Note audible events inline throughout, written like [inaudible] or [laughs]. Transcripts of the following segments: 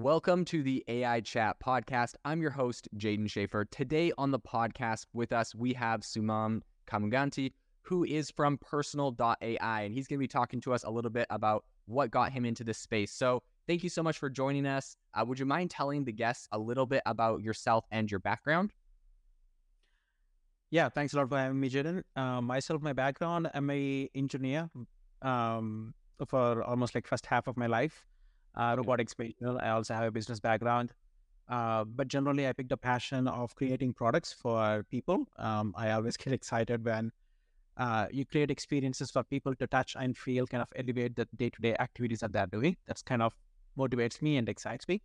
Welcome to the AI Chat podcast. I'm your host, Jaden Schaefer. Today on the podcast with us, we have Suman Kanuganti, who is from personal.ai, and he's going to be talking to us a little bit about what got him into this space. So, thank you so much for joining us. Uh, would you mind telling the guests a little bit about yourself and your background? Yeah, thanks a lot for having me, Jaden. Uh, myself, my background, I'm a engineer um, for almost like first half of my life uh, robotics based. I also have a business background. Uh, but generally, I picked a passion of creating products for people. Um, I always [laughs] get excited when uh, you create experiences for people to touch and feel, kind of elevate the day to day activities that they're doing. That's kind of motivates me and excites me.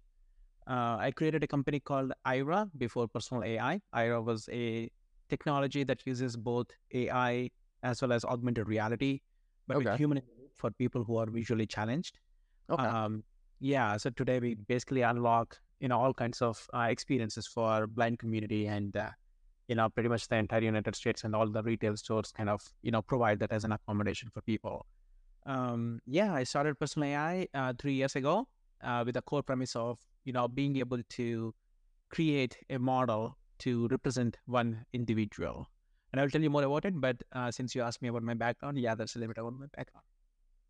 Uh, I created a company called Aira before personal AI. Aira was a technology that uses both AI as well as augmented reality, but okay. with human for people who are visually challenged. Okay. Um, yeah, so today we basically unlock you know all kinds of uh, experiences for blind community and uh, you know pretty much the entire United States and all the retail stores kind of you know provide that as an accommodation for people. Um, yeah, I started personal AI uh, three years ago uh, with the core premise of you know being able to create a model to represent one individual. And I'll tell you more about it. But uh, since you asked me about my background, yeah, that's a little bit about my background.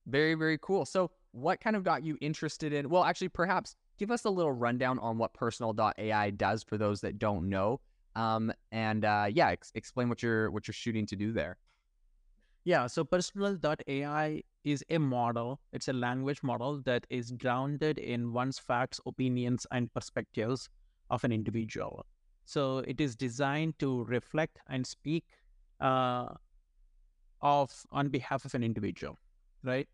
Very, very cool. So, what kind of got you interested in? Well, actually, perhaps give us a little rundown on what personal.ai does for those that don't know. Um, and uh, yeah, ex- explain what you're what you're shooting to do there. Yeah, so personal.ai is a model. It's a language model that is grounded in one's facts, opinions, and perspectives of an individual. So it is designed to reflect and speak uh, of on behalf of an individual, right?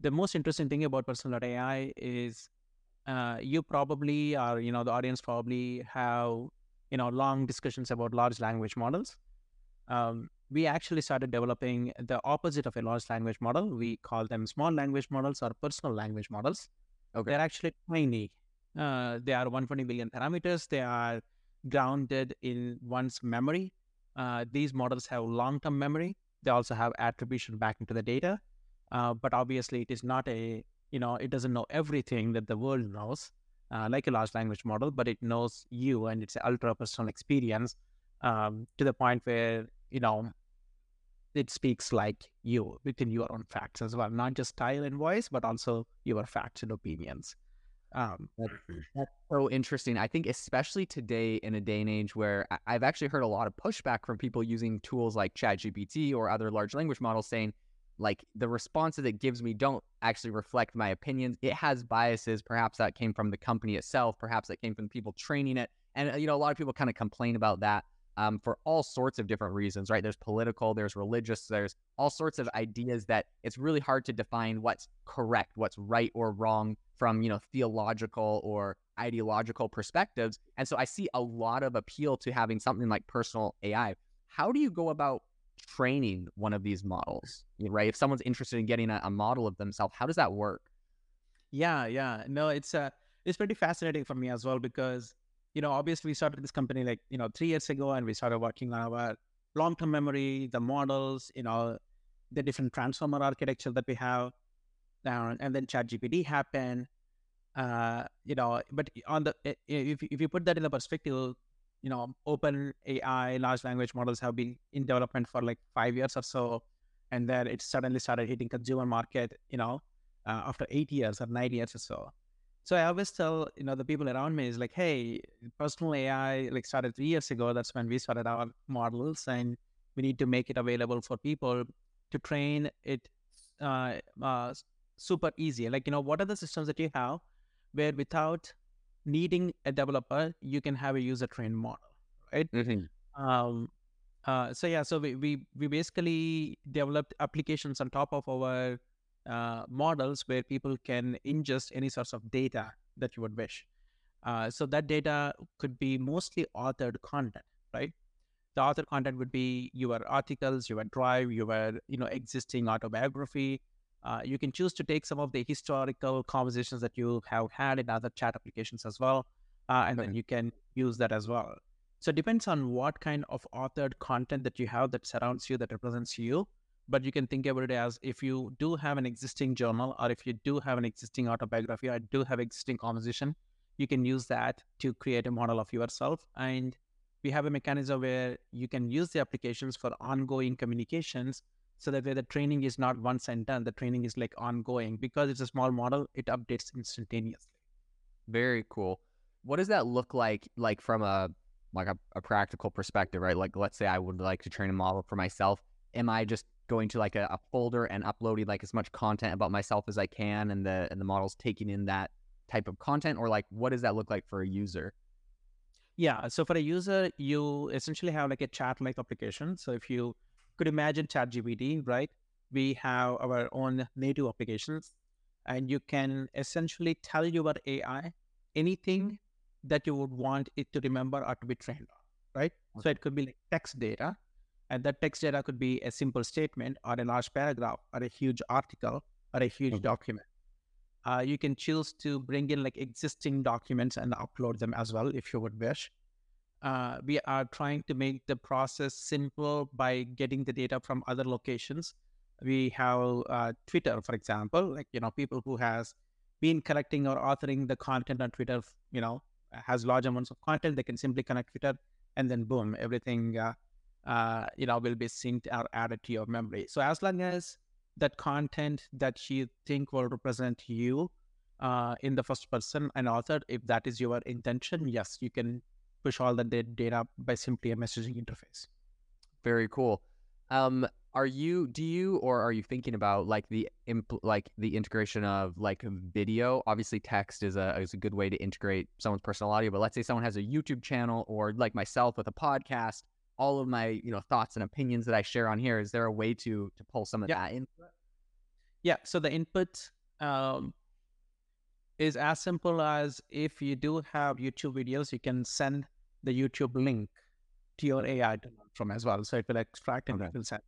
The most interesting thing about personal.ai is uh, you probably or you know the audience probably have you know long discussions about large language models. Um, we actually started developing the opposite of a large language model. We call them small language models or personal language models. Okay. they're actually tiny. Uh, they are 120 billion parameters. They are grounded in one's memory. Uh, these models have long-term memory. They also have attribution back into the data uh, but obviously, it is not a, you know, it doesn't know everything that the world knows, uh, like a large language model, but it knows you and it's an ultra personal experience um, to the point where, you know, it speaks like you within your own facts as well, not just style and voice, but also your facts and opinions. Um, that's, that's, so interesting. I think, especially today in a day and age where I've actually heard a lot of pushback from people using tools like ChatGPT or other large language models saying, like the responses it gives me don't actually reflect my opinions. It has biases. Perhaps that came from the company itself. Perhaps that came from people training it. And uh, you know, a lot of people kind of complain about that um, for all sorts of different reasons, right? There's political, there's religious, there's all sorts of ideas that it's really hard to define what's correct, what's right or wrong from you know theological or ideological perspectives. And so I see a lot of appeal to having something like personal AI. How do you go about training one of these models, right? If someone's interested in getting a, a model of themselves, how does that work? Yeah, yeah. No, it's uh it's pretty fascinating for me as well because you know obviously we started this company like you know three years ago and we started working on our long-term memory, the models, you know, the different transformer architecture that we have, and then ChatGPT happened. Uh, you know, but on the if if you put that in the perspective, you know, open AI, large language models have been in development for like five years or so. And then it suddenly started hitting consumer market, you know, uh, after eight years or nine years or so. So I always tell, you know, the people around me is like, hey, personal AI like started three years ago. That's when we started our models and we need to make it available for people to train it uh, uh, super easy. Like, you know, what are the systems that you have where without needing a developer, you can have a user trained model, right? Mm-hmm. Um, uh, so yeah, so we, we we basically developed applications on top of our uh, models where people can ingest any sorts of data that you would wish. Uh, so that data could be mostly authored content, right? The authored content would be your articles, your drive, your you know existing autobiography, uh, you can choose to take some of the historical conversations that you have had in other chat applications as well, uh, and okay. then you can use that as well. So it depends on what kind of authored content that you have that surrounds you, that represents you. But you can think about it as if you do have an existing journal or if you do have an existing autobiography or do have existing conversation, you can use that to create a model of yourself. And we have a mechanism where you can use the applications for ongoing communications so that way the training is not once and done. The training is like ongoing because it's a small model, it updates instantaneously. Very cool. What does that look like like from a like a, a practical perspective, right? Like let's say I would like to train a model for myself. Am I just going to like a, a folder and uploading like as much content about myself as I can and the and the model's taking in that type of content or like what does that look like for a user? Yeah. So for a user, you essentially have like a chat like application. So if you could imagine ChatGPT, right? We have our own native applications, and you can essentially tell your AI anything that you would want it to remember or to be trained on, right? Okay. So it could be like text data, and that text data could be a simple statement or a large paragraph or a huge article or a huge okay. document. Uh, you can choose to bring in like existing documents and upload them as well if you would wish. Uh, we are trying to make the process simple by getting the data from other locations. We have uh, Twitter, for example, like you know people who has been collecting or authoring the content on Twitter, you know, has large amounts of content. They can simply connect Twitter, and then boom, everything uh, uh, you know will be synced or added to your memory. So as long as that content that you think will represent you uh, in the first person and author, if that is your intention, yes, you can push all the data by simply a messaging interface. Very cool. Um, are you do you or are you thinking about like the imp- like the integration of like video? Obviously, text is a is a good way to integrate someone's personal audio. But let's say someone has a YouTube channel or like myself with a podcast. All of my you know thoughts and opinions that I share on here. Is there a way to to pull some of yeah. that in? Yeah. So the input um, is as simple as if you do have YouTube videos, you can send the YouTube link to your AI to learn from as well. So it will extract and okay. it will send.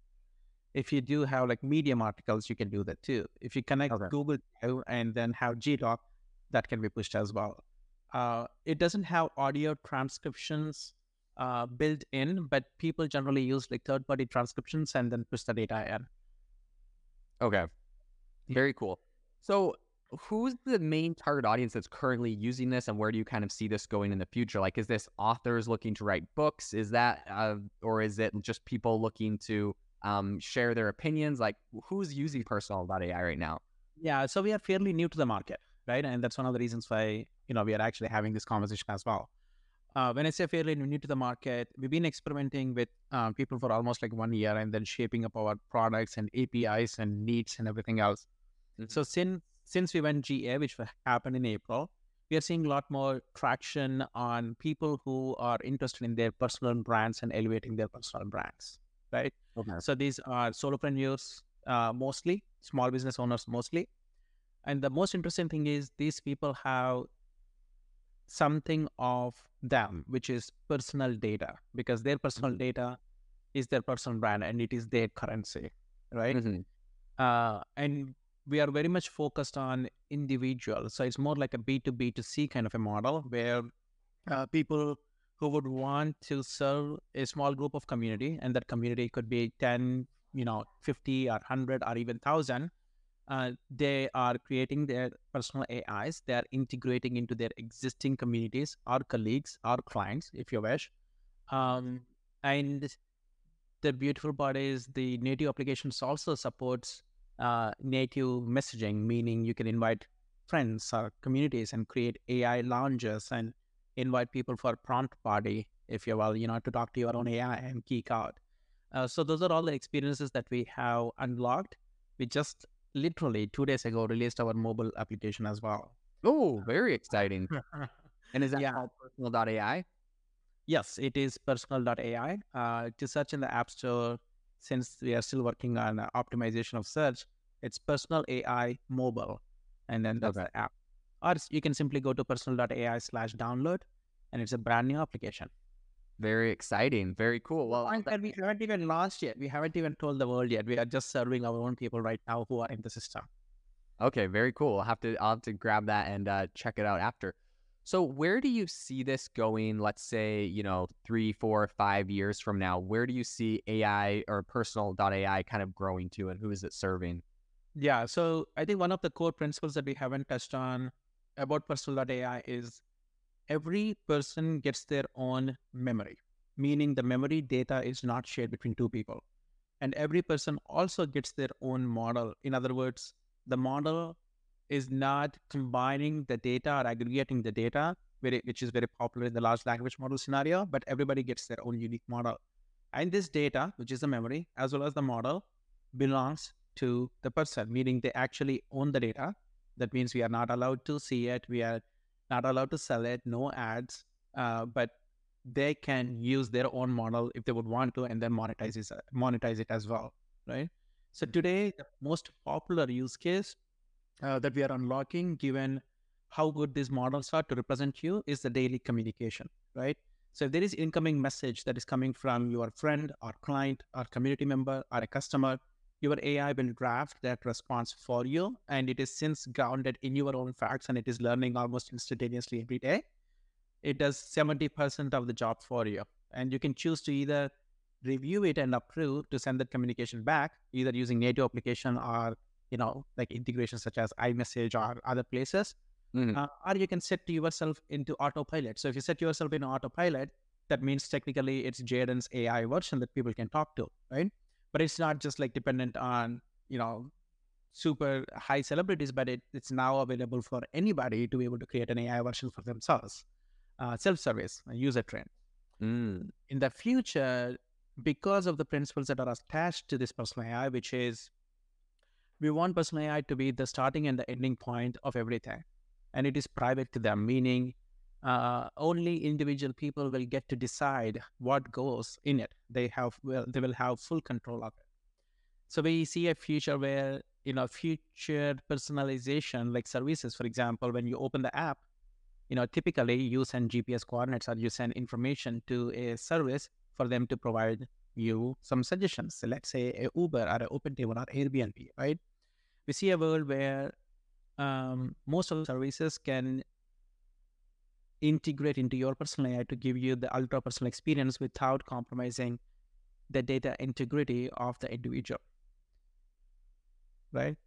If you do have like Medium articles, you can do that too. If you connect okay. Google and then have GDoc, that can be pushed as well. Uh, it doesn't have audio transcriptions uh, built in, but people generally use like third party transcriptions and then push the data in. Okay. Very cool. So who's the main target audience that's currently using this and where do you kind of see this going in the future? Like is this authors looking to write books? Is that uh, or is it just people looking to um, share their opinions? Like who's using personal.ai right now? Yeah so we are fairly new to the market right? And that's one of the reasons why you know we are actually having this conversation as well. Uh, when I say fairly new to the market, we've been experimenting with uh, people for almost like one year and then shaping up our products and APIs and needs and everything else. Mm-hmm. So since since we went GA, which happened in April, we are seeing a lot more traction on people who are interested in their personal brands and elevating their personal brands, right? Okay. So these are solopreneurs uh, mostly, small business owners mostly. And the most interesting thing is these people have something of them, which is personal data, because their personal mm-hmm. data is their personal brand and it is their currency, right? Mm-hmm. Uh, and we are very much focused on individuals. So it's more like a B2B to C kind of a model where uh, people who would want to serve a small group of community, and that community could be 10, you know, 50 or 100 or even 1,000. Uh, they are creating their personal AIs. They are integrating into their existing communities, our colleagues, our clients, if you wish. Um, and the beautiful part is the native applications also supports uh, native messaging, meaning you can invite friends or communities and create AI lounges and invite people for a prompt party if you will, you know, to talk to your own AI and geek out. Uh, so those are all the experiences that we have unlocked. We just literally two days ago released our mobile application as well. Oh, very exciting. [laughs] and is that yeah. called personal.ai? Yes, it is personal.ai. Uh, to search in the App Store since we are still working on optimization of search, it's personal AI mobile, and then that's okay. the app. Or you can simply go to personal.ai slash download, and it's a brand new application. Very exciting. Very cool. Well, and we haven't even launched yet. We haven't even told the world yet. We are just serving our own people right now who are in the system. Okay, very cool. I'll have to I'll have to grab that and uh, check it out after. So where do you see this going? Let's say, you know, three, four, five years from now, where do you see AI or personal.ai kind of growing to and who is it serving? Yeah. So I think one of the core principles that we haven't touched on about personal.ai is every person gets their own memory, meaning the memory data is not shared between two people. And every person also gets their own model. In other words, the model is not combining the data or aggregating the data, which is very popular in the large language model scenario, but everybody gets their own unique model. And this data, which is the memory, as well as the model, belongs to the person, meaning they actually own the data. That means we are not allowed to see it. We are not allowed to sell it, no ads, uh, but they can use their own model if they would want to and then monetize it, monetize it as well, right? So today, the most popular use case uh, that we are unlocking, given how good these models are to represent you, is the daily communication, right? So if there is incoming message that is coming from your friend or client or community member or a customer, your AI will draft that response for you. And it is since grounded in your own facts and it is learning almost instantaneously every day. It does 70% of the job for you. And you can choose to either review it and approve to send that communication back, either using native application or, you know, like integrations such as iMessage or other places. Mm-hmm. Uh, or you can set yourself into autopilot. So if you set yourself in autopilot, that means technically it's Jaden's AI version that people can talk to, right? but it's not just like dependent on you know super high celebrities but it, it's now available for anybody to be able to create an ai version for themselves uh, self-service user trend mm. in the future because of the principles that are attached to this personal ai which is we want personal ai to be the starting and the ending point of everything and it is private to them meaning uh, only individual people will get to decide what goes in it. They have well, they will have full control of it. So we see a future where you know future personalization, like services, for example, when you open the app, you know typically you send GPS coordinates or you send information to a service for them to provide you some suggestions. So let's say a Uber or an OpenTable or Airbnb, right? We see a world where um, most of the services can integrate into your personal AI to give you the ultra personal experience without compromising the data integrity of the individual. Right?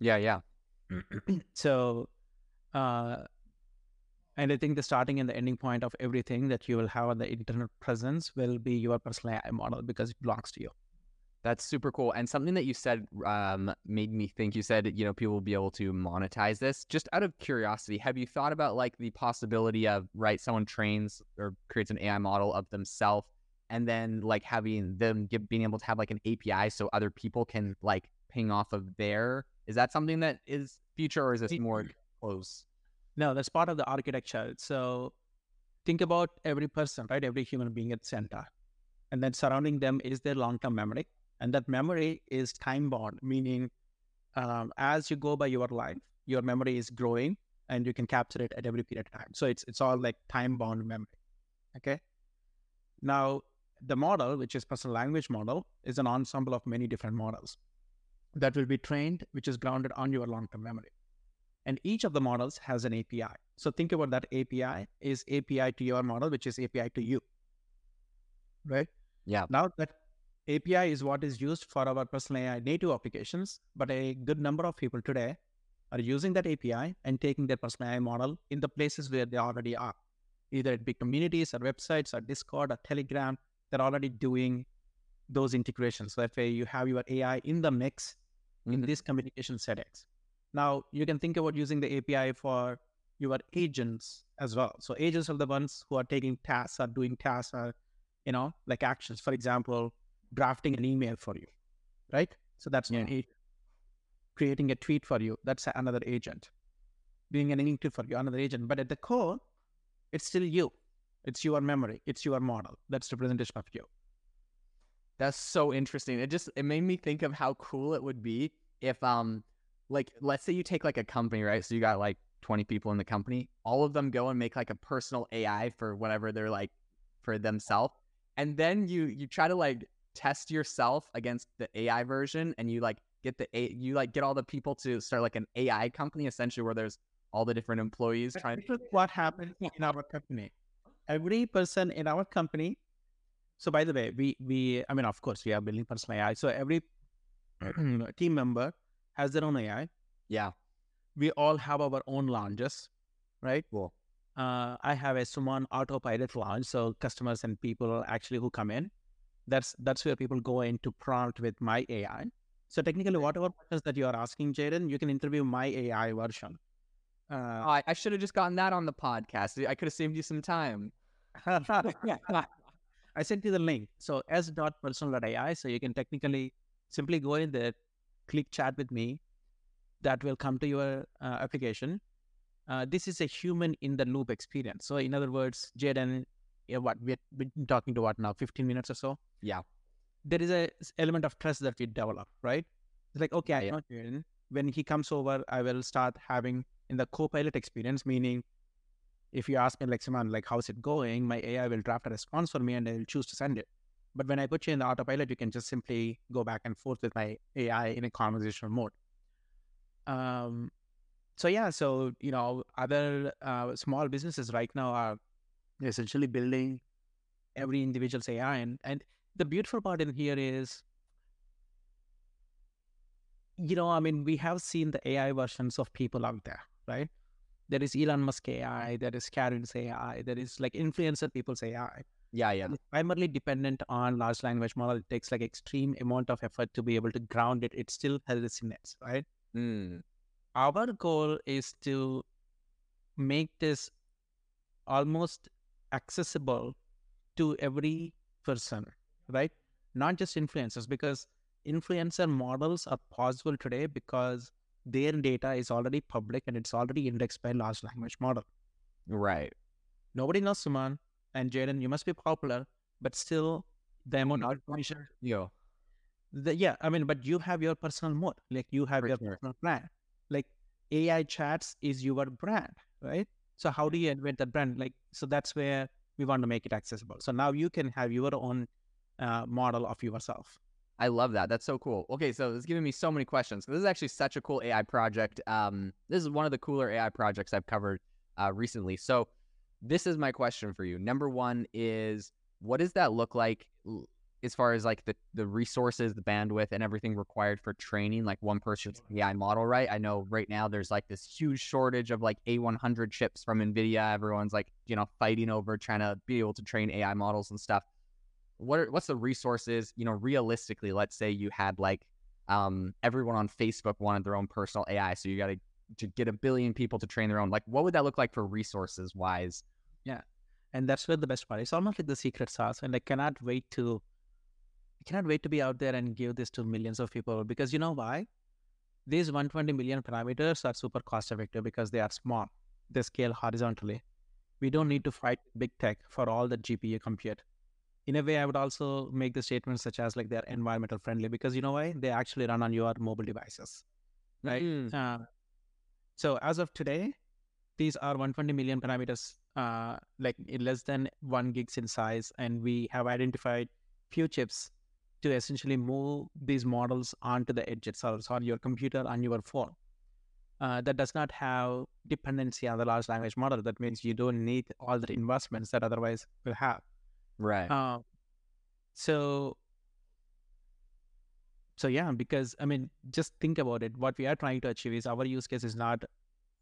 Yeah, yeah. [clears throat] so, uh, and I think the starting and the ending point of everything that you will have on the internet presence will be your personal AI model because it belongs to you. That's super cool. And something that you said um, made me think. You said, you know, people will be able to monetize this. Just out of curiosity, have you thought about like the possibility of right, someone trains or creates an AI model of themselves, and then like having them being able to have like an API so other people can like ping off of there? Is that something that is future, or is this more [clears throat] close? No, that's part of the architecture. So think about every person, right? Every human being at center, and then surrounding them is their long-term memory and that memory is time bound, meaning um, as you go by your life, your memory is growing and you can capture it at every period of time. So it's it's all like time bound memory. Okay. Now the model, which is personal language model, is an ensemble of many different models that will be trained, which is grounded on your long-term memory. And each of the models has an API. So think about that API is API to your model, which is API to you. Right? Yeah. Now that API is what is used for our personal AI native applications, but a good number of people today are using that API and taking their personal AI model in the places where they already are. Either it be communities or websites or Discord or Telegram, they're already doing those integrations. So that way you have your AI in the mix mm-hmm. in these communication settings. Now you can think about using the API for your agents as well. So agents are the ones who are taking tasks or doing tasks or, you know, like actions. For example, drafting an email for you, right? So that's yeah. an agent. Creating a tweet for you, that's another agent. Doing an interview for you, another agent. But at the core, it's still you. It's your memory. It's your model. That's the representation of you. That's so interesting. It just it made me think of how cool it would be if um like let's say you take like a company, right? So you got like 20 people in the company, all of them go and make like a personal AI for whatever they're like for themselves. And then you you try to like test yourself against the AI version and you like get the A you like get all the people to start like an AI company essentially where there's all the different employees trying to what happens in our company. Every person in our company. So by the way, we we I mean of course we are building personal AI. So every [clears throat] team member has their own AI. Yeah. We all have our own lounges, right? Cool. uh, I have a Suman autopilot launch. So customers and people actually who come in, that's that's where people go in to prompt with my AI. So technically, whatever questions that you are asking, Jaden, you can interview my AI version. Uh, I, I should have just gotten that on the podcast. I could have saved you some time. [laughs] I sent you the link. So s.personal.ai. So you can technically simply go in there, click chat with me. That will come to your uh, application. Uh, this is a human in the loop experience. So in other words, Jaden, yeah, what we're, we're talking to what now, 15 minutes or so? Yeah. There is a element of trust that we develop, right? It's like, okay, I know Jaden. When he comes over, I will start having in the co-pilot experience, meaning if you ask me like someone like how's it going, my AI will draft a response for me and I will choose to send it. But when I put you in the autopilot, you can just simply go back and forth with my AI in a conversational mode. Um, so yeah, so you know, other uh, small businesses right now are essentially building every individual's AI, and and the beautiful part in here is, you know, I mean, we have seen the AI versions of people out there, right? There is Elon Musk AI, there is Caryn's AI, there is like influencer people's AI. Yeah, yeah. It's primarily dependent on large language model. It takes like extreme amount of effort to be able to ground it. It still has its hallucinates, right? Mm. Our goal is to make this almost accessible to every person, right? Not just influencers, because influencer models are possible today because their data is already public and it's already indexed by large language model. Right. Nobody knows Suman and Jaden. You must be popular, but still the amount of information. Yo. The, yeah, I mean, but you have your personal mode. Like you have For your sure. personal brand. Like AI chats is your brand, right? So how do you invent that brand? Like so that's where we want to make it accessible. So now you can have your own uh, model of yourself. I love that. That's so cool. Okay, so it's giving me so many questions. This is actually such a cool AI project. Um, this is one of the cooler AI projects I've covered uh, recently. So, this is my question for you. Number one is, what does that look like as far as like the the resources, the bandwidth, and everything required for training like one person's AI model? Right. I know right now there's like this huge shortage of like A100 chips from Nvidia. Everyone's like you know fighting over trying to be able to train AI models and stuff what are what's the resources you know realistically let's say you had like um everyone on facebook wanted their own personal ai so you got to to get a billion people to train their own like what would that look like for resources wise Yeah, And that's where the best part. It's almost like the secret sauce. And I cannot wait to I cannot wait to be out there and give this to millions of people because you know why? These 120 million parameters are super cost effective because they are small. They scale horizontally. We don't need to fight big tech for all the GPU compute. In a way, I would also make the statements such as like they're environmental friendly because you know why? They actually run on your mobile devices. Right. Mm. Uh, so as of today, these are 120 million parameters, uh, like less than one gigs in size, and we have identified few chips to essentially move these models onto the edge itself, so on your computer, on your phone. Uh, that does not have dependency on the large language model. That means you don't need all the investments that otherwise will have. right Uh, so, so yeah, because I mean, just think about it. What we are trying to achieve is our use case is not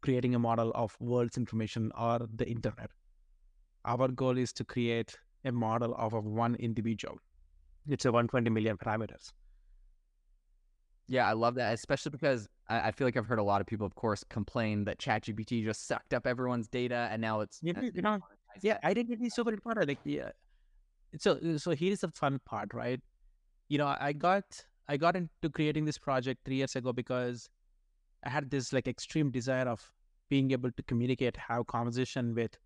creating a model of world's information or the internet. Our goal is to create a model of, of one individual. It's a 120 million parameters. yeah i love that especially because I, I feel like i've heard a lot of people of course complain that chatgpt just sucked up everyone's data and now it's You uh, know- you know, Yeah, identity is super important. Like, yeah. So, so here's the fun part, right? You know, I got I got into creating this project three years ago because I had this like extreme desire of being able to communicate, have conversation with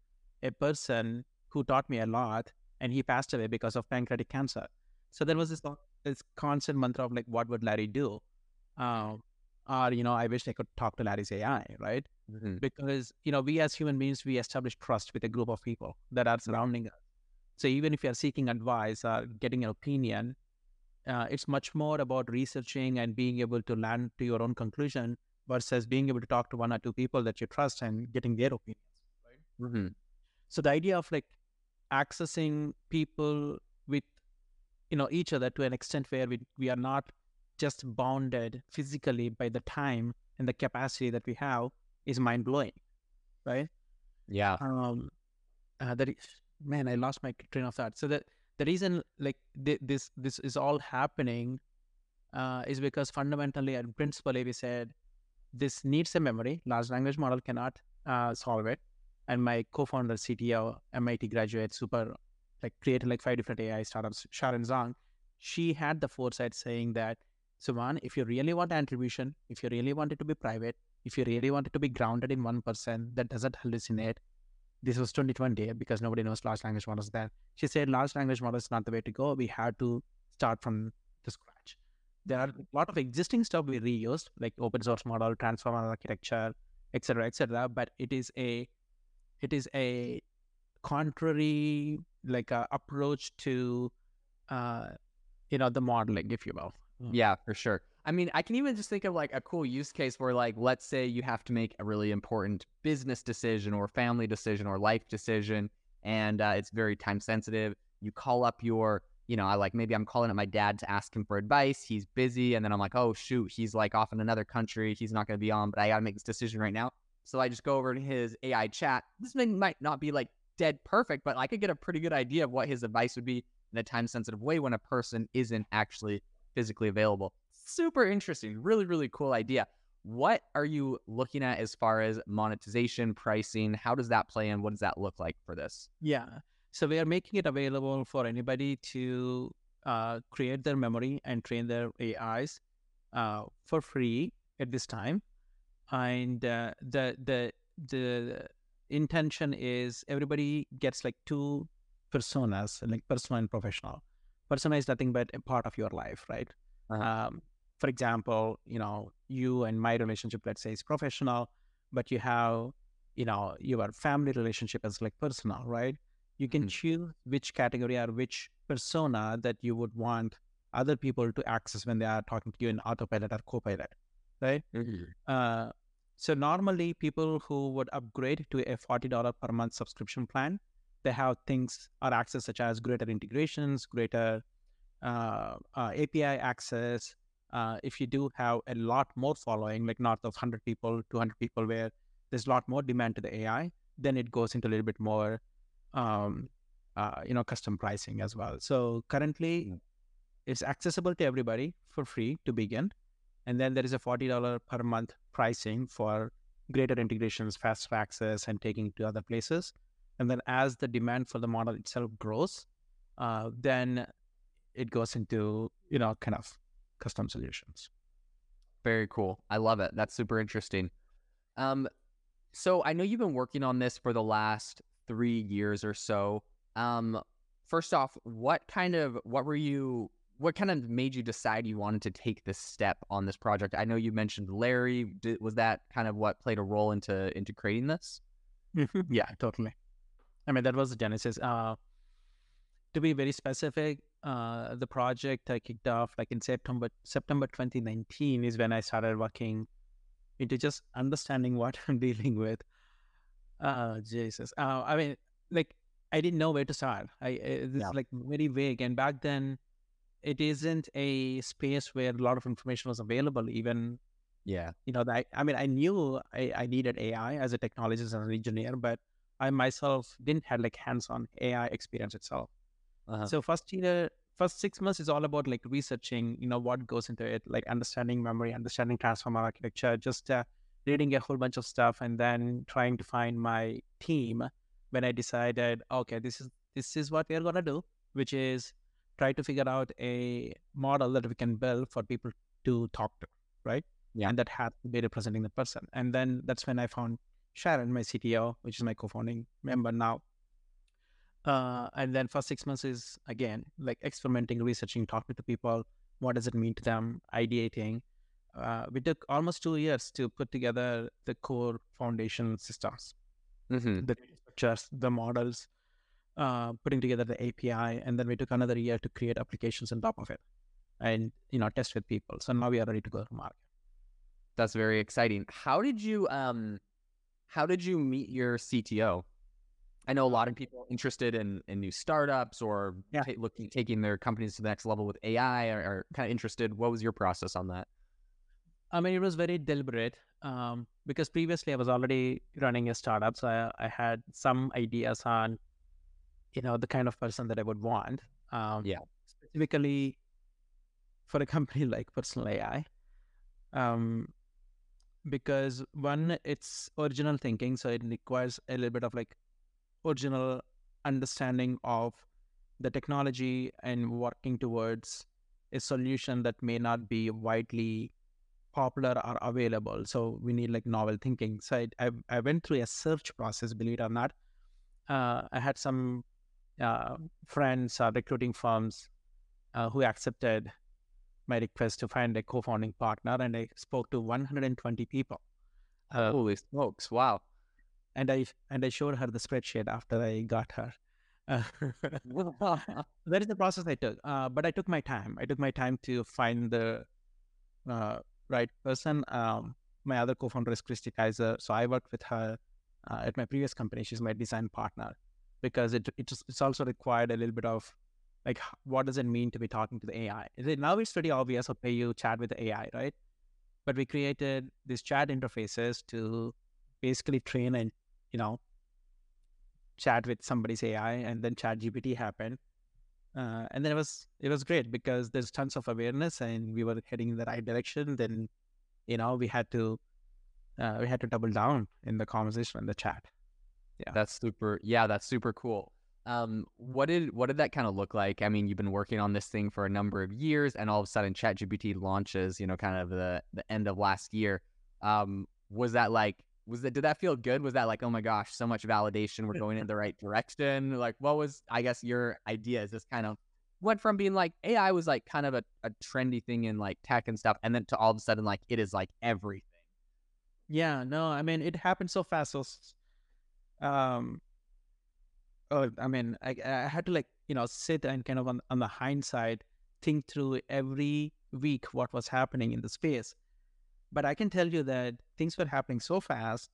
a person who taught me a lot, and he passed away because of pancreatic cancer. So there was this this constant mantra of like, what would Larry do? Um, or you know, I wish I could talk to Larry's AI, right? Mhm. because you know we as human beings we establish trust with a group of people that are surrounding us so even if you're seeking advice or getting an opinion uh, it's much more about researching and being able to land to your own conclusion versus being able to talk to one or two people that you trust and getting their opinions Mhm. so the idea of like accessing people you know each other to an extent where we, we are not just bounded physically by the time and the capacity that we have is mind blowing right Yeah. Um, uh, that is, man, I lost my train of thought. So that the reason like th- this this is all happening uh, is because fundamentally and principally we said this needs a memory. Large language model cannot uh, solve it. And my co-founder, CTO, MIT graduate, super like created like five different AI startups. Sharon Zhang, she had the foresight saying that, Suman, if you really want attribution, if you really want it to be private, if you really want it to be grounded in one person that doesn't hallucinate, this was 2020 because nobody knows large language models then. She said large language models is not the way to go. We had to start from the scratch. There are a lot of existing stuff we reused, like open source model, transformer architecture, etc., etc. But it is a it is a contrary like a approach to uh you know the modeling, if you will. Yeah, for sure. I mean, I can even just think of like a cool use case where, like, let's say you have to make a really important business decision or family decision or life decision, and uh, it's very time sensitive. You call up your, you know, I like maybe I'm calling up my dad to ask him for advice. He's busy, and then I'm like, oh shoot, he's like off in another country. He's not going to be on, but I got to make this decision right now. So I just go over to his AI chat. This might not be like dead perfect, but I could get a pretty good idea of what his advice would be in a time sensitive way when a person isn't actually physically available super interesting. Really, really cool idea. What are you looking at as far as monetization, pricing? How does that play in? What does that look like for this? Yeah. So we are making it available for anybody to uh, create their memory and train their AIs uh, for free at this time. And uh, the the the intention is everybody gets like two personas, like personal and professional. Persona is nothing but a part of your life, right? Uh-huh. Um, for example, you know, you and my relationship, let's say, is professional, but you have, you know, your family relationship as like personal, right? You can mm-hmm. choose which category or which persona that you would want other people to access when they are talking to you in autopilot or copilot, right? Mm-hmm. Uh, so normally, people who would upgrade to a forty dollar per month subscription plan, they have things or access such as greater integrations, greater uh, uh, API access, uh, if you do have a lot more following, like north of 100 people, 200 people, where there's a lot more demand to the AI, then it goes into a little bit more, um, uh, you know, custom pricing as well. So currently, it's accessible to everybody for free to begin, and then there is a $40 per month pricing for greater integrations, faster access, and taking to other places. And then as the demand for the model itself grows, uh, then it goes into you know kind of custom solutions. Very cool. I love it. That's super interesting. Um, so I know you've been working on this for the last three years or so. Um, first off, what kind of what were you? What kind of made you decide you wanted to take this step on this project? I know you mentioned Larry. Did, was that kind of what played a role into into creating this? yeah, totally. I mean, that was the genesis. Uh, to be very specific, uh, the project I kicked off like in September September 2019 is when I started working into just understanding what [laughs] I'm dealing with. Uh, Jesus. Uh, I mean, like I didn't know where to start. I it's yeah. like very vague, and back then, it isn't a space where a lot of information was available. Even yeah, you know, that I mean, I knew I, I needed AI as a technologist and an engineer, but I myself didn't have like hands-on AI experience itself. Uh-huh. So first year, first six months is all about like researching, you know, what goes into it, like understanding memory, understanding transformer architecture, just uh, reading a whole bunch of stuff, and then trying to find my team. When I decided, okay, this is this is what we're gonna do, which is try to figure out a model that we can build for people to talk to, right? Yeah. And that had to be representing the person. And then that's when I found Sharon, my CTO, which is my co-founding member now. Uh, and then for six months is again like experimenting, researching, talking to people. What does it mean to them? Ideating. Uh, we took almost two years to put together the core foundation systems, mm-hmm. the structures, the models, uh, putting together the API, and then we took another year to create applications on top of it, and you know test with people. So now we are ready to go to market. That's very exciting. How did you um, how did you meet your CTO? I know a lot of people interested in, in new startups or yeah. t- looking taking their companies to the next level with AI are, are kind of interested. What was your process on that? I mean, it was very deliberate. um, because previously I was already running a startup, so I, I had some ideas on, you know, the kind of person that I would want. Um, Yeah. Specifically, for a company [laughs] like Personal AI, um, because one, it's original thinking, so it requires a little bit of like original understanding of the technology and working towards a solution that may not be widely popular or available. So we need like novel thinking. So I, I, I went through a search process, believe it or not. Uh, I had some uh, friends, uh, recruiting firms uh, who accepted my request to find a co-founding partner, and I spoke to 120 people. Uh, Holy smokes! Wow. and I and I showed her the spreadsheet after I got her. Uh, [laughs] [laughs] that is the process I took. Uh, but I took my time. I took my time to find the uh, right person. Um, my other co-founder is Kristie Kaiser, so I worked with her uh, at my previous company. She's my design partner because it it's also required a little bit of like what does it mean to be talking to the AI? Now it's pretty obvious. Okay, you chat with the AI, right? But we created these chat interfaces to basically train and you know chat with somebody's AI, and then Chat GPT happened. Uh, and then it was it was great because there's tons of awareness and we were heading in the right direction. Then, you know, we had to uh, we had to double down in the conversation and the chat. That's super. Yeah, that's super cool. Um, what did what did that kind of look like? I mean, you've been working on this thing for a number of years, and all of a sudden, ChatGPT launches. You know, kind of the the end of last year. Um, was that like? Was that? Did that feel good? Was that like, oh my gosh, so much validation. We're [laughs] going in the right direction. Like, what was? I guess your idea is this kind of went from being like AI was like kind of a, a trendy thing in like tech and stuff, and then to all of a sudden like it is like everything. Yeah, no, I mean it happened so fast. So, um, oh, I mean, I I had to like you know sit and kind of on on the hindside think through every week what was happening in the space. But I can tell you that things were happening so fast,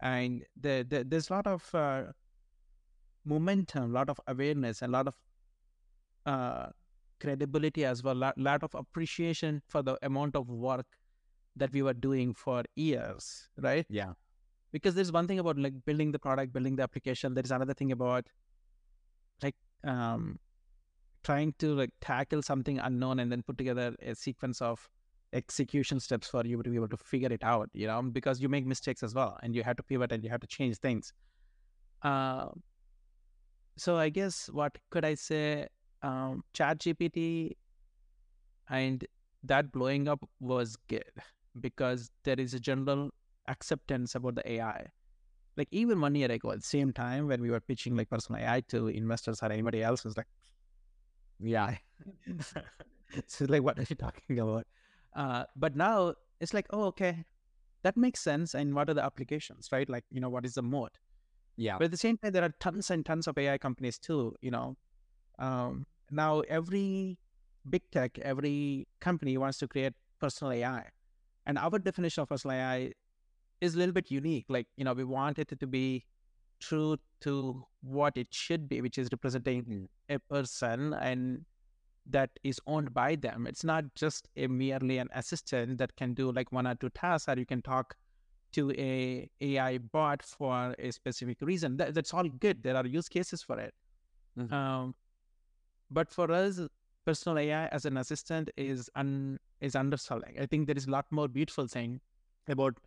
and the, the, there's a lot of uh, momentum, a lot of awareness, a lot of uh, credibility as well, lot, lot of appreciation for the amount of work that we were doing for years, right? Yeah. Because there's one thing about like building the product, building the application. There is another thing about like um, trying to like tackle something unknown and then put together a sequence of execution steps for you to be able to figure it out. You know, because you make mistakes as well, and you have to pivot and you have to change things. Uh, so I guess what could I say? Um, Chat GPT and that blowing up was good because there is a general acceptance about the AI. Like even one year ago, at the same time when we were pitching like personal AI to investors or anybody else, was like, Yeah. [laughs] so like, what are you talking about? Uh, but now it's like, oh, okay, that makes sense. And what are the applications, right? Like, you know, what is the mode? Yeah. But at the same time, there are tons and tons of AI companies too. You know, um, now every big tech, every company wants to create personal AI, and our definition of personal AI is a little bit unique. Like, you know, we want it to be true to what it should be, which is representing a person and that is owned by them. It's not just a merely an assistant that can do like one or two tasks, or you can talk to a AI bot for a specific reason. That, that's all good. There are use cases for it. Mhm. Um, but for us, personal AI as an assistant is un, is underselling. I think there is a lot more beautiful thing about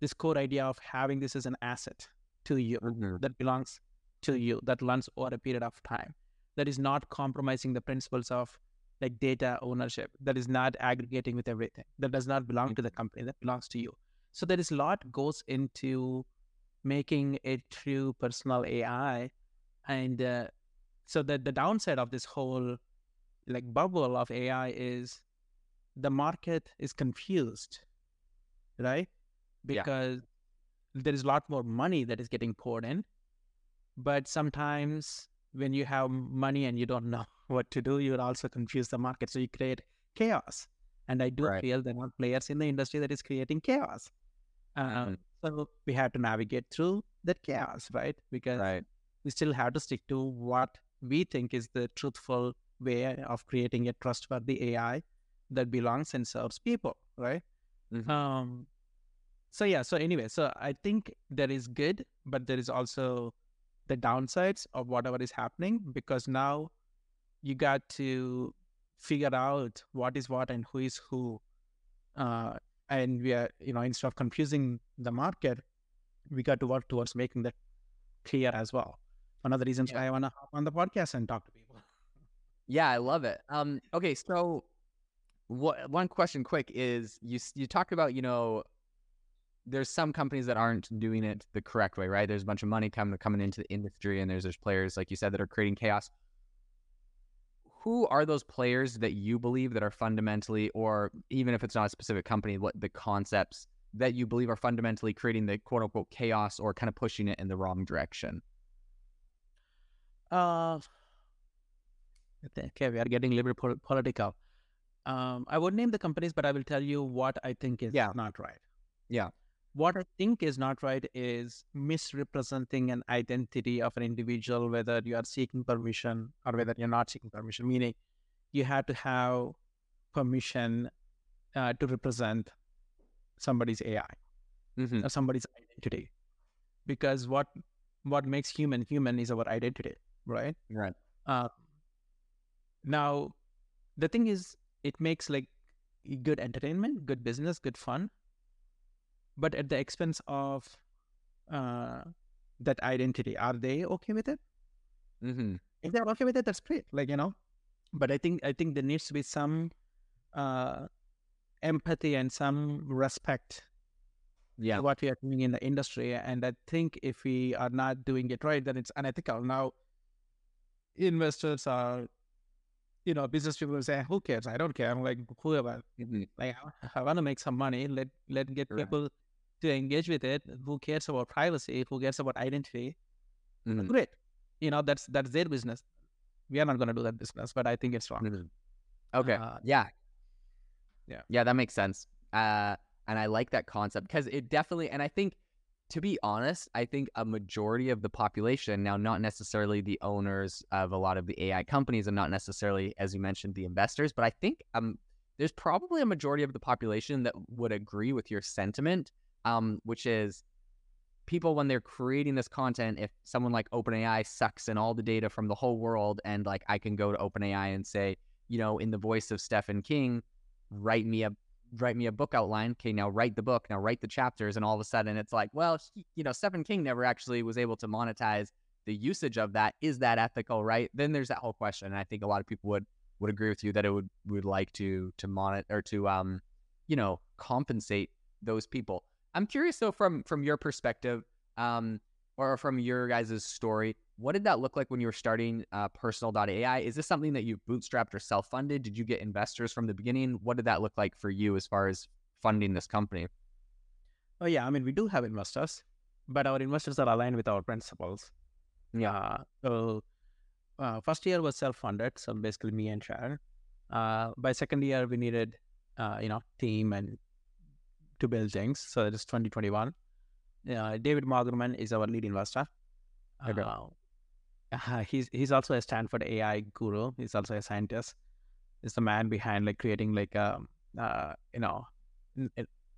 this core idea of having this as an asset to you Mhm. that belongs to you that runs over a period of time that is not compromising the principles of like data ownership that is not aggregating with everything that does not belong to the company that belongs to you. So there is a lot goes into making a true personal ai and uh, so the, the downside of this whole like bubble of ai is the market is confused right Yeah. because there is a lot more money that is getting poured in but sometimes when you have money and you don't know [laughs] what to do you also confuse the market so you create chaos and i do Right. feel there are players in the industry that is creating chaos uh, Mhm. so we have to navigate through that chaos right because Right. we still have to stick to what we think is the truthful way of creating a trustworthy ai that belongs and serves people right Mhm. um so yeah. So anyway, so I think there is good, but there is also the downsides of whatever is happening because now you got to figure out what is what and who is who. Uh, and we are, you know, instead of confusing the market, we got to work towards making that clear as well. One of the reasons Yeah. why I want to hop on the podcast and talk to people. Yeah, I love it. Um, okay, so what one question quick is you you talked about you know there's some companies that aren't doing it the correct way, right? There's a bunch of money coming coming into the industry, and there's there's players like you said that are creating chaos. Who are those players that you believe that are fundamentally, or even if it's not a specific company, what the concepts that you believe are fundamentally creating the quote unquote chaos or kind of pushing it in the wrong direction? Uh, okay, we are getting a little bit political. Um, I would name the companies, but I will tell you what I think is Yeah. not right. Yeah. What I think is not right is misrepresenting an identity of an individual, whether you are seeking permission or whether you're not seeking permission, meaning you have to have permission uh, to represent somebody's AI Mm-hmm. or somebody's identity. Because what what makes human human is our identity, right? Right. Uh, now, the thing is, it makes like good entertainment, good business, good fun, but at the expense of uh, that identity. Are they okay with it? Mm-hmm. If they're okay with it, that's great. Like you know, but I think I think there needs to be some uh, empathy and some respect Yeah. what we are doing in the industry. And I think if we are not doing it right, then it's unethical. Now, investors are, you know, business people will say, "Who cares? I don't care." I'm like, whoever. Mm-hmm. Like, I want to make some money. Let let get Right. people to engage with it. Who cares about privacy? Who cares about identity? Mm-hmm. Great. You know, that's that's their business. We are not going to do that business, but I think it's wrong. Mhm. Okay. Uh, yeah. Yeah. Yeah, that makes sense. Uh, and I like that concept because it definitely, and I think, to be honest, I think a majority of the population, now not necessarily the owners of a lot of the AI companies and not necessarily, as you mentioned, the investors, but I think um, there's probably a majority of the population that would agree with your sentiment, um, which is people when they're creating this content, if someone like OpenAI sucks in all the data from the whole world, and like I can go to OpenAI and say, you know, in the voice of Stephen King, write me a write me a book outline. Okay, now write the book. Now write the chapters, and all of a sudden it's like, well, he, you know, Stephen King never actually was able to monetize the usage of that. Is that ethical? Right? Then there's that whole question, and I think a lot of people would would agree with you that it would would like to to monitor or to um, you know, compensate those people. I'm curious though, from from your perspective, um, or from your guys' story, what did that look like when you were starting uh, Personal.ai? Is this something that you bootstrapped or self funded? Did you get investors from the beginning? What did that look like for you as far as funding this company? Oh yeah, I mean we do have investors, but our investors are aligned with our principles. Yeah. Uh, so uh, first year was self-funded, so basically me and Sharon. Uh, by second year, we needed uh, you know team and to build things. So it is 2021. Uh, David Magerman is our lead investor. Okay. Uh, [laughs] he's he's also a Stanford AI guru. He's also a scientist. He's the man behind like creating like um uh, you know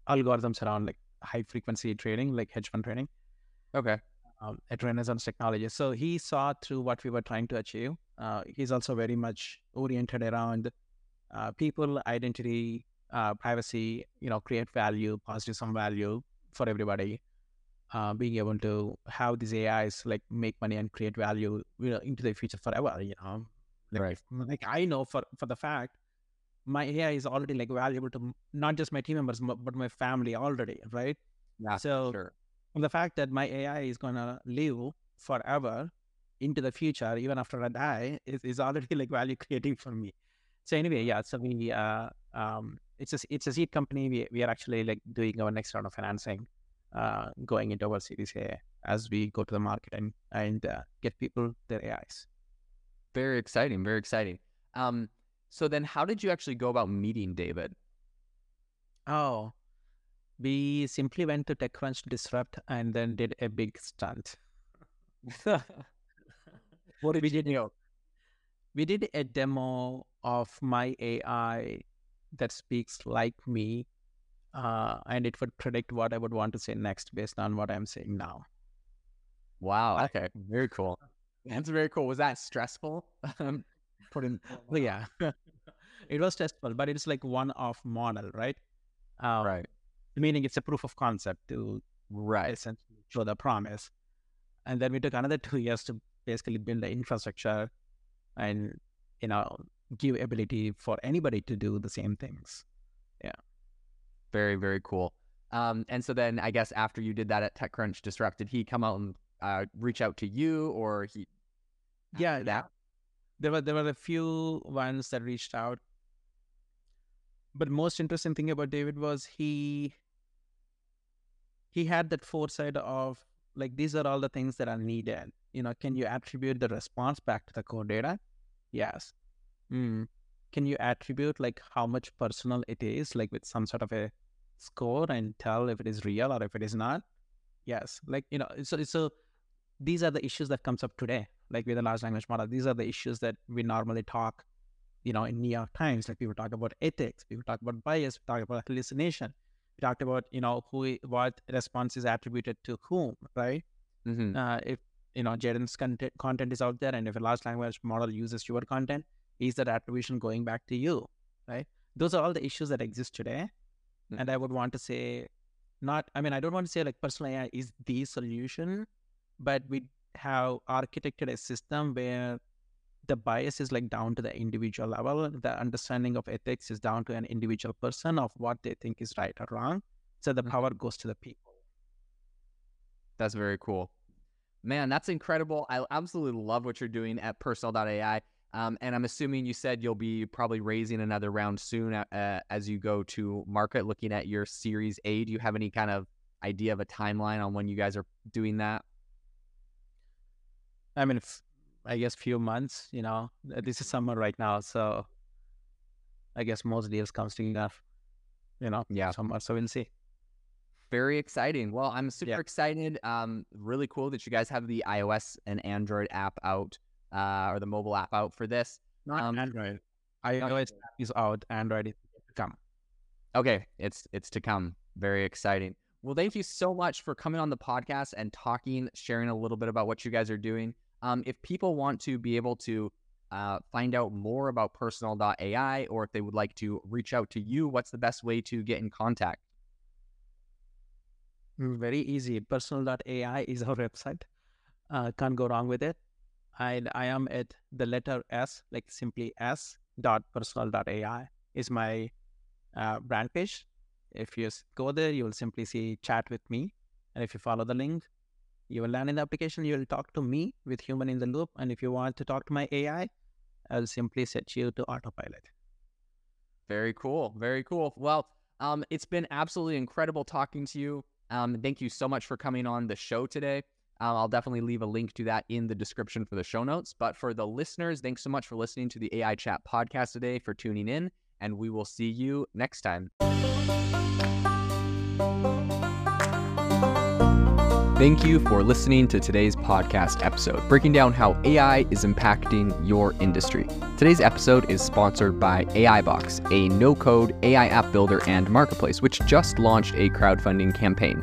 algorithms around like high frequency trading, like hedge fund trading Okay. um, at Renaissance Technology. So he saw through what we were trying to achieve. Uh, he's also very much oriented around uh, people, identity, uh, privacy. You know, create value, positive sum value for everybody. Uh, being able to have these AIs like make money and create value you know, into the future forever. You know, like, Right. like I know for for the fact my AI is already like valuable to not just my team members but my family already, right? Yeah. So Sure. the fact that my AI is gonna live forever into the future, even after I die, is, is already [laughs] like value creating for me. So anyway, yeah. So we uh um it's a it's a seed company. We we are actually like doing our next round of financing, uh going into our Series A as we go to the market and and uh, get people their AIs. Very exciting. Very exciting. Um, so then how did you actually go about meeting David? Oh, we simply went to TechCrunch Disrupt and then did a big stunt. [laughs] what did we you did do? we did a demo of my AI that speaks like me uh, and it would predict what I would want to say next based on what I'm saying now. Wow. Okay. Very cool. That's very cool. Was that stressful? Um, [laughs] Put in, [laughs] [laughs] yeah, it was testable, but it's like one off model, right? Uh, right. Meaning it's a proof of concept to Right. essentially show the promise. And then we took another two years to basically build the infrastructure and, you know, give ability for anybody to do the same things. Yeah. Very, very cool. Um, and so then I guess after you did that at TechCrunch Disrupt, did he come out and uh, reach out to you or he? Yeah, yeah. There were there were a few ones that reached out. But most interesting thing about David was he he had that foresight of like these are all the things that are needed. You know, can you attribute the response back to the core data? Yes. Mm. Can you attribute like how much personal it is, like with some sort of a score and tell if it is real or if it is not? Yes. Like, you know, so so these are the issues that comes up today, like with a large language model. These are the issues that we normally talk, you know, in New York Times. Like people talk about ethics, people talk about bias, we talk about hallucination. We talked about, you know, who what response is attributed to whom, right? Mhm. uh, if you know Jaden's content, content is out there, and if a large language model uses your content, is that attribution going back to you? Right? Those are all the issues that exist today, Mm. and I would want to say, not. I mean, I don't want to say like personal AI is the solution, but we have architected a system where the bias is like down to the individual level. The understanding of ethics is down to an individual person of what they think is right or wrong. So the Mhm. power goes to the people. That's very cool. Man, that's incredible. I absolutely love what you're doing at personal.ai. Um, and I'm assuming you said you'll be probably raising another round soon uh, as you go to market looking at your Series A. Do you have any kind of idea of a timeline on when you guys are doing that? I mean, f- I guess few months. You know, this is summer right now, so I guess most deals come comes together. You know, Yeah. summer. So we'll see. Very exciting. Well, I'm super Yeah. excited. Um, really cool that you guys have the iOS and Android app out, uh, or the mobile app out for this. Not Um, Android. iOS is out. Android is yet to come. Okay, it's it's to come. Very exciting. Well, thank you so much for coming on the podcast and talking, sharing a little bit about what you guys are doing. Um, if people want to be able to uh, find out more about personal.ai or if they would like to reach out to you, what's the best way to get in contact? Mm, Very easy. Personal.ai is our website. Uh, can't go wrong with it. I I am at the letter S, like simply S dot personal dot AI is my uh, brand page. If you go there, you will simply see chat with me. And if you follow the link, you will land in the application. You will talk to me with human in the loop. And if you want to talk to my AI, I'll simply set you to autopilot. Very cool. Very cool. Well, um, it's been absolutely incredible talking to you. Um, thank you so much for coming on the show today. Um, I'll definitely leave a link to that in the description for the show notes. But for the listeners, thanks so much for listening to the AI Chat podcast today, for tuning in, and we will see you next time. Thank you for listening to today's podcast episode, breaking down how AI is impacting your industry. Today's episode is sponsored by AIBox, a no code AI app builder and marketplace, which just launched a crowdfunding campaign.